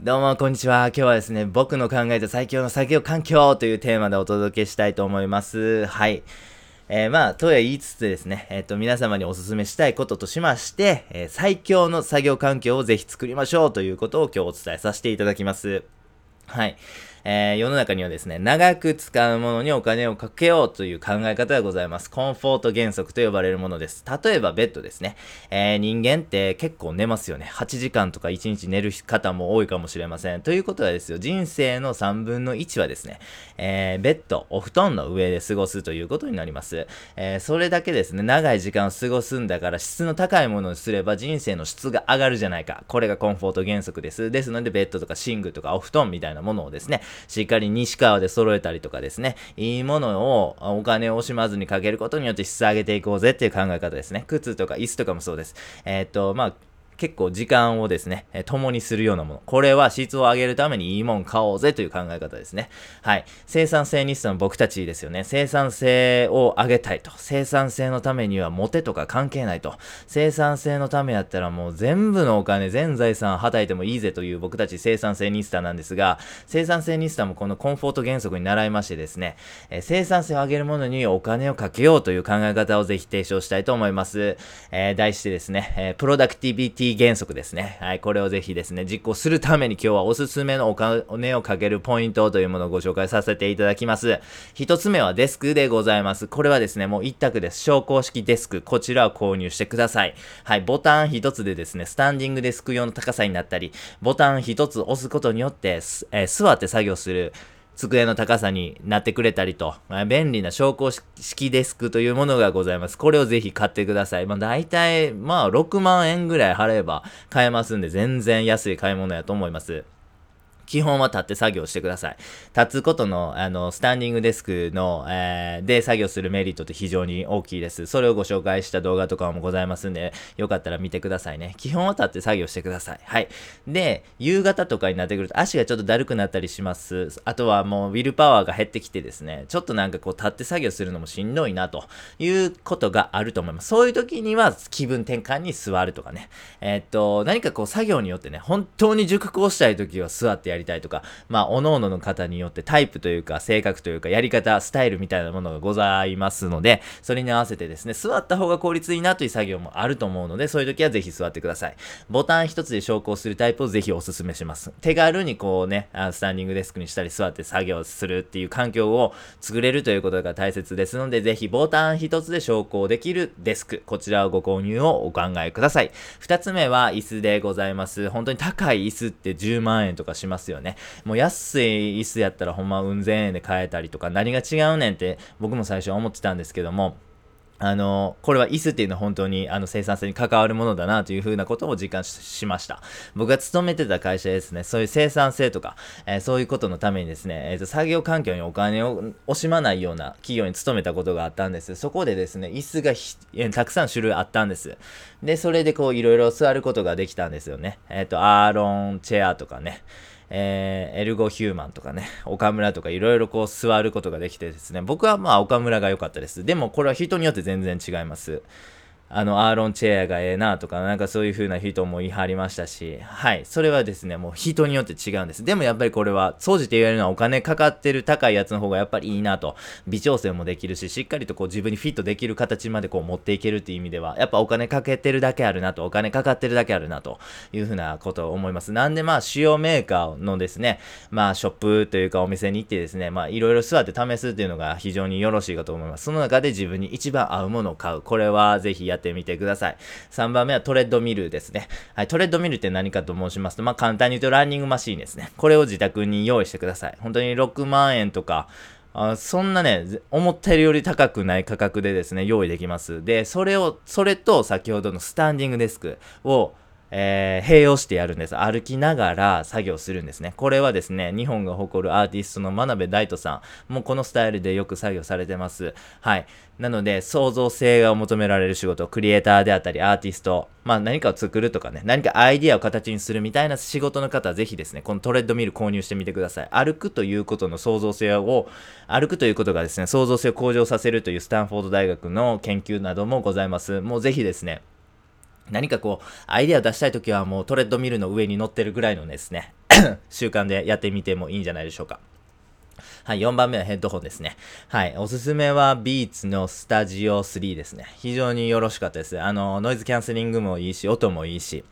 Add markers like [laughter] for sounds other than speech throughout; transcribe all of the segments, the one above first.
どうも、こんにちは。今日はですね、僕の考えた最強の作業環境というテーマでお届けしたいと思います。はい。えー、まあ、とは言いつつですね、えっ、ー、と、皆様にお勧めしたいこととしまして、えー、最強の作業環境をぜひ作りましょうということを今日お伝えさせていただきます。はい。えー、世の中にはですね、長く使うものにお金をかけようという考え方がございます。コンフォート原則と呼ばれるものです。例えばベッドですね。えー、人間って結構寝ますよね。8時間とか1日寝る方も多いかもしれません。ということはですよ、人生の3分の1はですね、えー、ベッド、お布団の上で過ごすということになります。えそれだけですね、長い時間を過ごすんだから質の高いものにすれば人生の質が上がるじゃないか。これがコンフォート原則です。ですので、ベッドとか寝具とかお布団みたいなものをですね、しっかり西川で揃えたりとかですね、いいものをお金を惜しまずにかけることによって質上げていこうぜっていう考え方ですね。靴とか椅子とかもそうです。えー、っと、まあ、結構時間をですね、え共にするようなもの。これは質を上げるためにいいもん買おうぜという考え方ですね。はい。生産性ニストの僕たちですよね。生産性を上げたいと。生産性のためにはモテとか関係ないと。生産性のためやったらもう全部のお金、全財産はたいてもいいぜという僕たち生産性ニスタなんですが、生産性ニスタもこのコンフォート原則に習いましてですね、え生産性を上げるものにお金をかけようという考え方をぜひ提唱したいと思います。えー、題してですね、え、プロダクティビティ原則ですね。はい、これをぜひですね、実行するために今日はおすすめのお金をかけるポイントというものをご紹介させていただきます。一つ目はデスクでございます。これはですね、もう一択です。昇降式デスク。こちらを購入してください。はい、ボタン一つでですね、スタンディングデスク用の高さになったり、ボタン一つ押すことによって、えー、座って作業する机の高さになってくれたりと、ま、便利な昇降式デスクというものがございます。これをぜひ買ってください。まあ大体、まあ6万円ぐらい払えば買えますんで、全然安い買い物やと思います。基本は立って作業してください。立つことの、あの、スタンディングデスクの、えー、で作業するメリットって非常に大きいです。それをご紹介した動画とかもございますんで、よかったら見てくださいね。基本は立って作業してください。はい。で、夕方とかになってくると足がちょっとだるくなったりします。あとはもうウィルパワーが減ってきてですね、ちょっとなんかこう立って作業するのもしんどいなということがあると思います。そういう時には気分転換に座るとかね。えー、っと、何かこう作業によってね、本当に熟考したい時は座ってやりりたいとか、まあ、各々の方によってタイプというか、性格というか、やり方、スタイルみたいなものがございますので、それに合わせてですね、座った方が効率いいなという作業もあると思うので、そういう時はぜひ座ってください。ボタン一つで昇降するタイプをぜひお勧めします。手軽にこうね、スタンディングデスクにしたり座って作業するっていう環境を作れるということが大切ですので、ぜひボタン一つで昇降できるデスク、こちらをご購入をお考えください。二つ目は椅子でございます。本当に高い椅子って10万円とかしますよね。もう安い椅子やったらほんまうん千円で買えたりとか、何が違うねんって僕も最初は思ってたんですけども、あの、これは椅子っていうのは本当にあの生産性に関わるものだなというふうなことを実感しました。僕が勤めてた会社ですね、そういう生産性とか、えー、そういうことのためにですね、えーと、作業環境にお金を惜しまないような企業に勤めたことがあったんです。そこでですね、椅子がえたくさん種類あったんです。で、それでこういろいろ座ることができたんですよね。えっ、ー、と、アーロンチェアとかね。えー、エルゴヒューマンとかね、[laughs] 岡村とかいろいろこう座ることができてですね、僕はまあ岡村が良かったです。でもこれは人によって全然違います。あの、アーロンチェアがええなとか、なんかそういう風な人も言い張りましたし、はい。それはですね、もう人によって違うんです。でもやっぱりこれは、掃除って言われるのはお金かかってる高いやつの方がやっぱりいいなと。微調整もできるし、しっかりとこう自分にフィットできる形までこう持っていけるっていう意味では、やっぱお金かけてるだけあるなと、お金かかってるだけあるなという風なことを思います。なんでまあ、主要メーカーのですね、まあ、ショップというかお店に行ってですね、まあ、いろいろ座って試すっていうのが非常によろしいかと思います。その中で自分に一番合うものを買う。これはぜひやってみてください。3番目はトレッドミルですね。はい、トレッドミルって何かと申しますと、まあ、簡単に言うとランニングマシーンですね。これを自宅に用意してください。本当に6万円とか、あそんなね、思ったより高くない価格でですね、用意できます。で、それを、それと先ほどのスタンディングデスクを、えー、併用してやるんです。歩きながら作業するんですね。これはですね、日本が誇るアーティストの真鍋大斗さんもうこのスタイルでよく作業されてます。はい。なので、創造性が求められる仕事、クリエイターであったり、アーティスト、まあ何かを作るとかね、何かアイディアを形にするみたいな仕事の方はぜひですね、このトレッドミル購入してみてください。歩くということの創造性を、歩くということがですね、創造性を向上させるというスタンフォード大学の研究などもございます。もうぜひですね、何かこう、アイデアを出したい時はもうトレッドミルの上に乗ってるぐらいのですね [clears throat] 習慣でやってみてもいいんじゃないでしょうか。はい、4番目はヘッドホンですね。はい、おすすめはビーツのスタジオ3ですね。非常によろしかったです。あの、ノイズキャンセリングもいいし、音もいいし、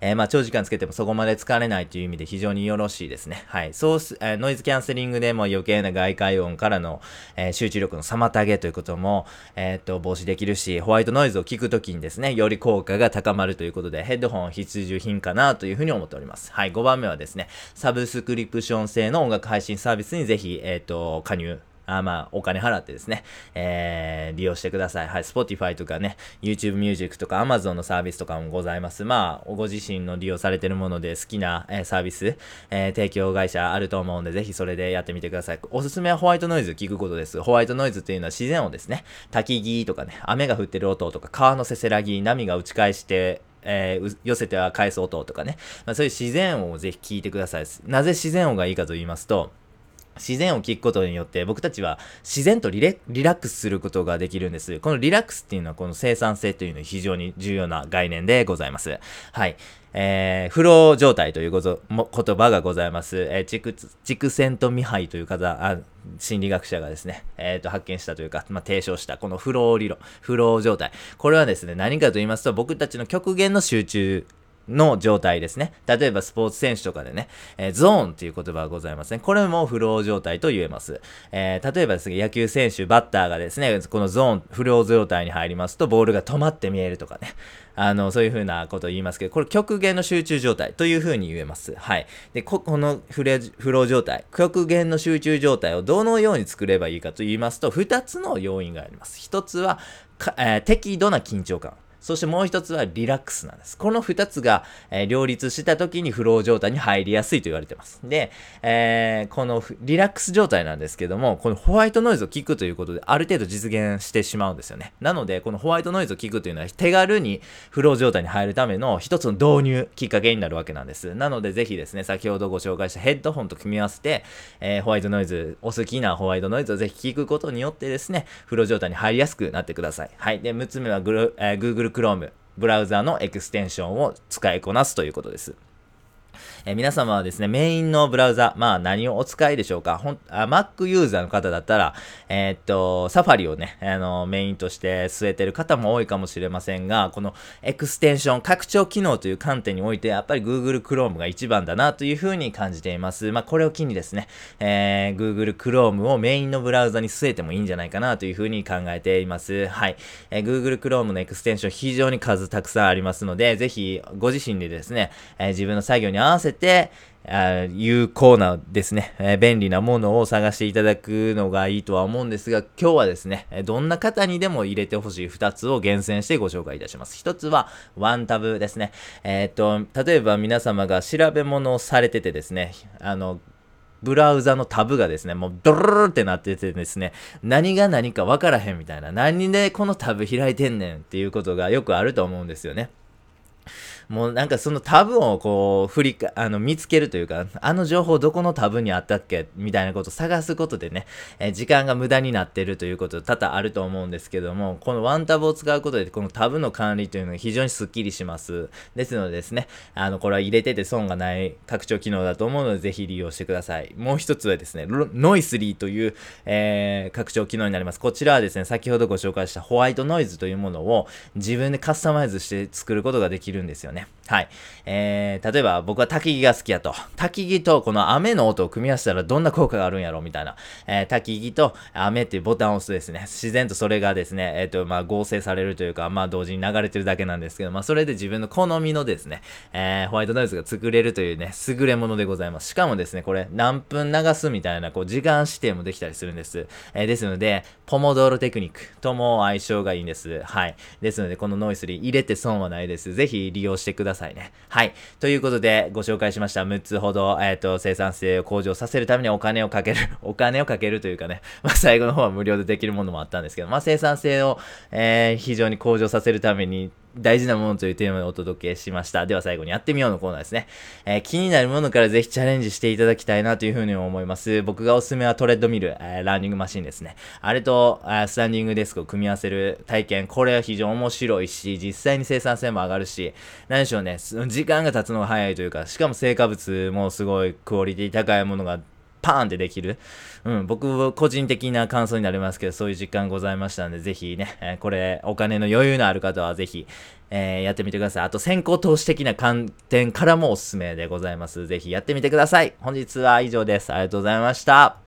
えー、まあ、長時間つけてもそこまで疲れないという意味で非常によろしいですね。はい、そうす、えー、ノイズキャンセリングでも余計な外界音からの、えー、集中力の妨げということも、えっと、防止できるし、ホワイトノイズを聞くときにですね、より効果が高まるということで、ヘッドホン必需品かなというふうに思っております。はい、5番目はですね、サブスクリプション制の音楽配信サービスにぜひ、えっ、と、加入あまあ、お金払ってですね、えー、利用してください。はい、Spotify とかね、YouTube Music とか Amazon のサービスとかもございます。まあ、ご自身の利用されてるもので好きな、えー、サービス、えー、提供会社あると思うんで、ぜひそれでやってみてください。おすすめはホワイトノイズ聞くことです。ホワイトノイズっていうのは自然音ですね。焚き木とかね、雨が降ってる音とか、川のせせらぎ、波が打ち返して、えー、寄せては返す音とかね、まあ、そういう自然音をぜひ聞いてください。なぜ自然音がいいかと言いますと、自然を聞くことによって僕たちは自然とリラックスすることができるんです。このリラックスっていうのはこの生産性というのは非常に重要な概念でございます。はい。えー、フロー状態ということ言葉がございます。えー、チク、チクセントミハイという方、あ心理学者がですね、えっ、ー、と、発見したというか、まあ、提唱したこのフロー理論、フロー状態。これはですね、何かと言いますと、僕たちの極限の集中の状態ですね。例えばスポーツ選手とかでね、えー、ゾーンっていう言葉がございますね。これもフロー状態と言えます。えー、例えばですね、野球選手、バッターがですね、このゾーン、フロー状態に入りますと、ボールが止まって見えるとかね。あの、そういう風なことを言いますけど、これ極限の集中状態という風に言えます。はい。で、こ、このフレフロー状態、極限の集中状態をどのように作ればいいかと言いますと、2つの要因があります。1つは、えー、適度な緊張感。そしてもう一つはリラックスなんです。この二つが、えー、両立した時にフロー状態に入りやすいと言われてます。で、えー、このリラックス状態なんですけども、このホワイトノイズを聞くということで、ある程度実現してしまうんですよね。なので、このホワイトノイズを聞くというのは手軽にフロー状態に入るための一つの導入きっかけになるわけなんです。なので、ぜひですね、先ほどご紹介したヘッドホンと組み合わせて、えー、ホワイトノイズ、お好きなホワイトノイズをぜひ聞くことによってですね、フロー状態に入りやすくなってください。はい。で、6つ目はグル、えー、Google Chrome。ブラウザのエクステンションを使いこなすということです。えー、皆様はですね、メインのブラウザ、まあ何をお使いでしょうかほんあ ?Mac ユーザーの方だったら、えー、っと、サファリをね、あの、メインとして据えてる方も多いかもしれませんが、このエクステンション、拡張機能という観点において、やっぱり Google Chrome が一番だなというふうに感じています。まあこれを機にですね、えー、Google Chrome をメインのブラウザに据えてもいいんじゃないかなというふうに考えています。はい。えー、Google Chrome のエクステンション非常に数たくさんありますので、ぜひご自身でですね、えー、自分の作業に合わせて、あ有効なですね、えー、便利なものを探していただくのがいいとは思うんですが、今日はですね、どんな方にでも入れてほしい2つを厳選してご紹介いたします。1つは、ワンタブですね。えー、っと、例えば皆様が調べ物をされててですね、あの、ブラウザのタブがですね、もうドルルルってなっててですね、何が何かわからへんみたいな、何でこのタブ開いてんねんっていうことがよくあると思うんですよね。もうなんかそのタブをこう振りか、あの見つけるというか、あの情報どこのタブにあったっけみたいなことを探すことでね、えー、時間が無駄になってるということ多々あると思うんですけども、このワンタブを使うことでこのタブの管理というのが非常にスッキリします。ですのでですね、あの、これは入れてて損がない拡張機能だと思うのでぜひ利用してください。もう一つはですね、ノイスリーという、えー、拡張機能になります。こちらはですね、先ほどご紹介したホワイトノイズというものを自分でカスタマイズして作ることができるんですよね。はい。えー、例えば僕は焚き木が好きやと。焚き木とこの雨の音を組み合わせたらどんな効果があるんやろみたいな。えー、焚き木と雨っていうボタンを押すとですね、自然とそれがですね、えっ、ー、と、まあ合成されるというか、まあ同時に流れてるだけなんですけど、まあそれで自分の好みのですね、えー、ホワイトノイズが作れるというね、優れものでございます。しかもですね、これ何分流すみたいな、こう時間指定もできたりするんです。えー、ですので、ポモドーロテクニックとも相性がいいんです。はい。ですので、このノイスリー入れて損はないです。ぜひ利用しててくださいね。はい。ということで、ご紹介しました6つほど、えっ、ー、と、生産性を向上させるためにお金をかける、[laughs] お金をかけるというかね、まあ、最後の方は無料でできるものもあったんですけど、まあ、生産性を、えー、非常に向上させるために、大事なものというテーマでお届けしました。では最後にやってみようのコーナーですね。えー気になるものからぜひチャレンジしていただきたいなというふうに思います。僕がおすすめはトレッドミル、えーランニングマシンですね。あれと、あースタンディングデスクを組み合わせる体験、これは非常に面白いし、実際に生産性も上がるし、何でしょうね、時間が経つのが早いというか、しかも成果物もすごいクオリティ高いものがパーンってできる。うん、僕、個人的な感想になりますけど、そういう実感ございましたんで、ぜひね、えーこれ、お金の余裕のある方はぜひ、えーやってみてください。あと、先行投資的な観点からもおすすめでございます。ぜひやってみてください。本日は以上です。ありがとうございました。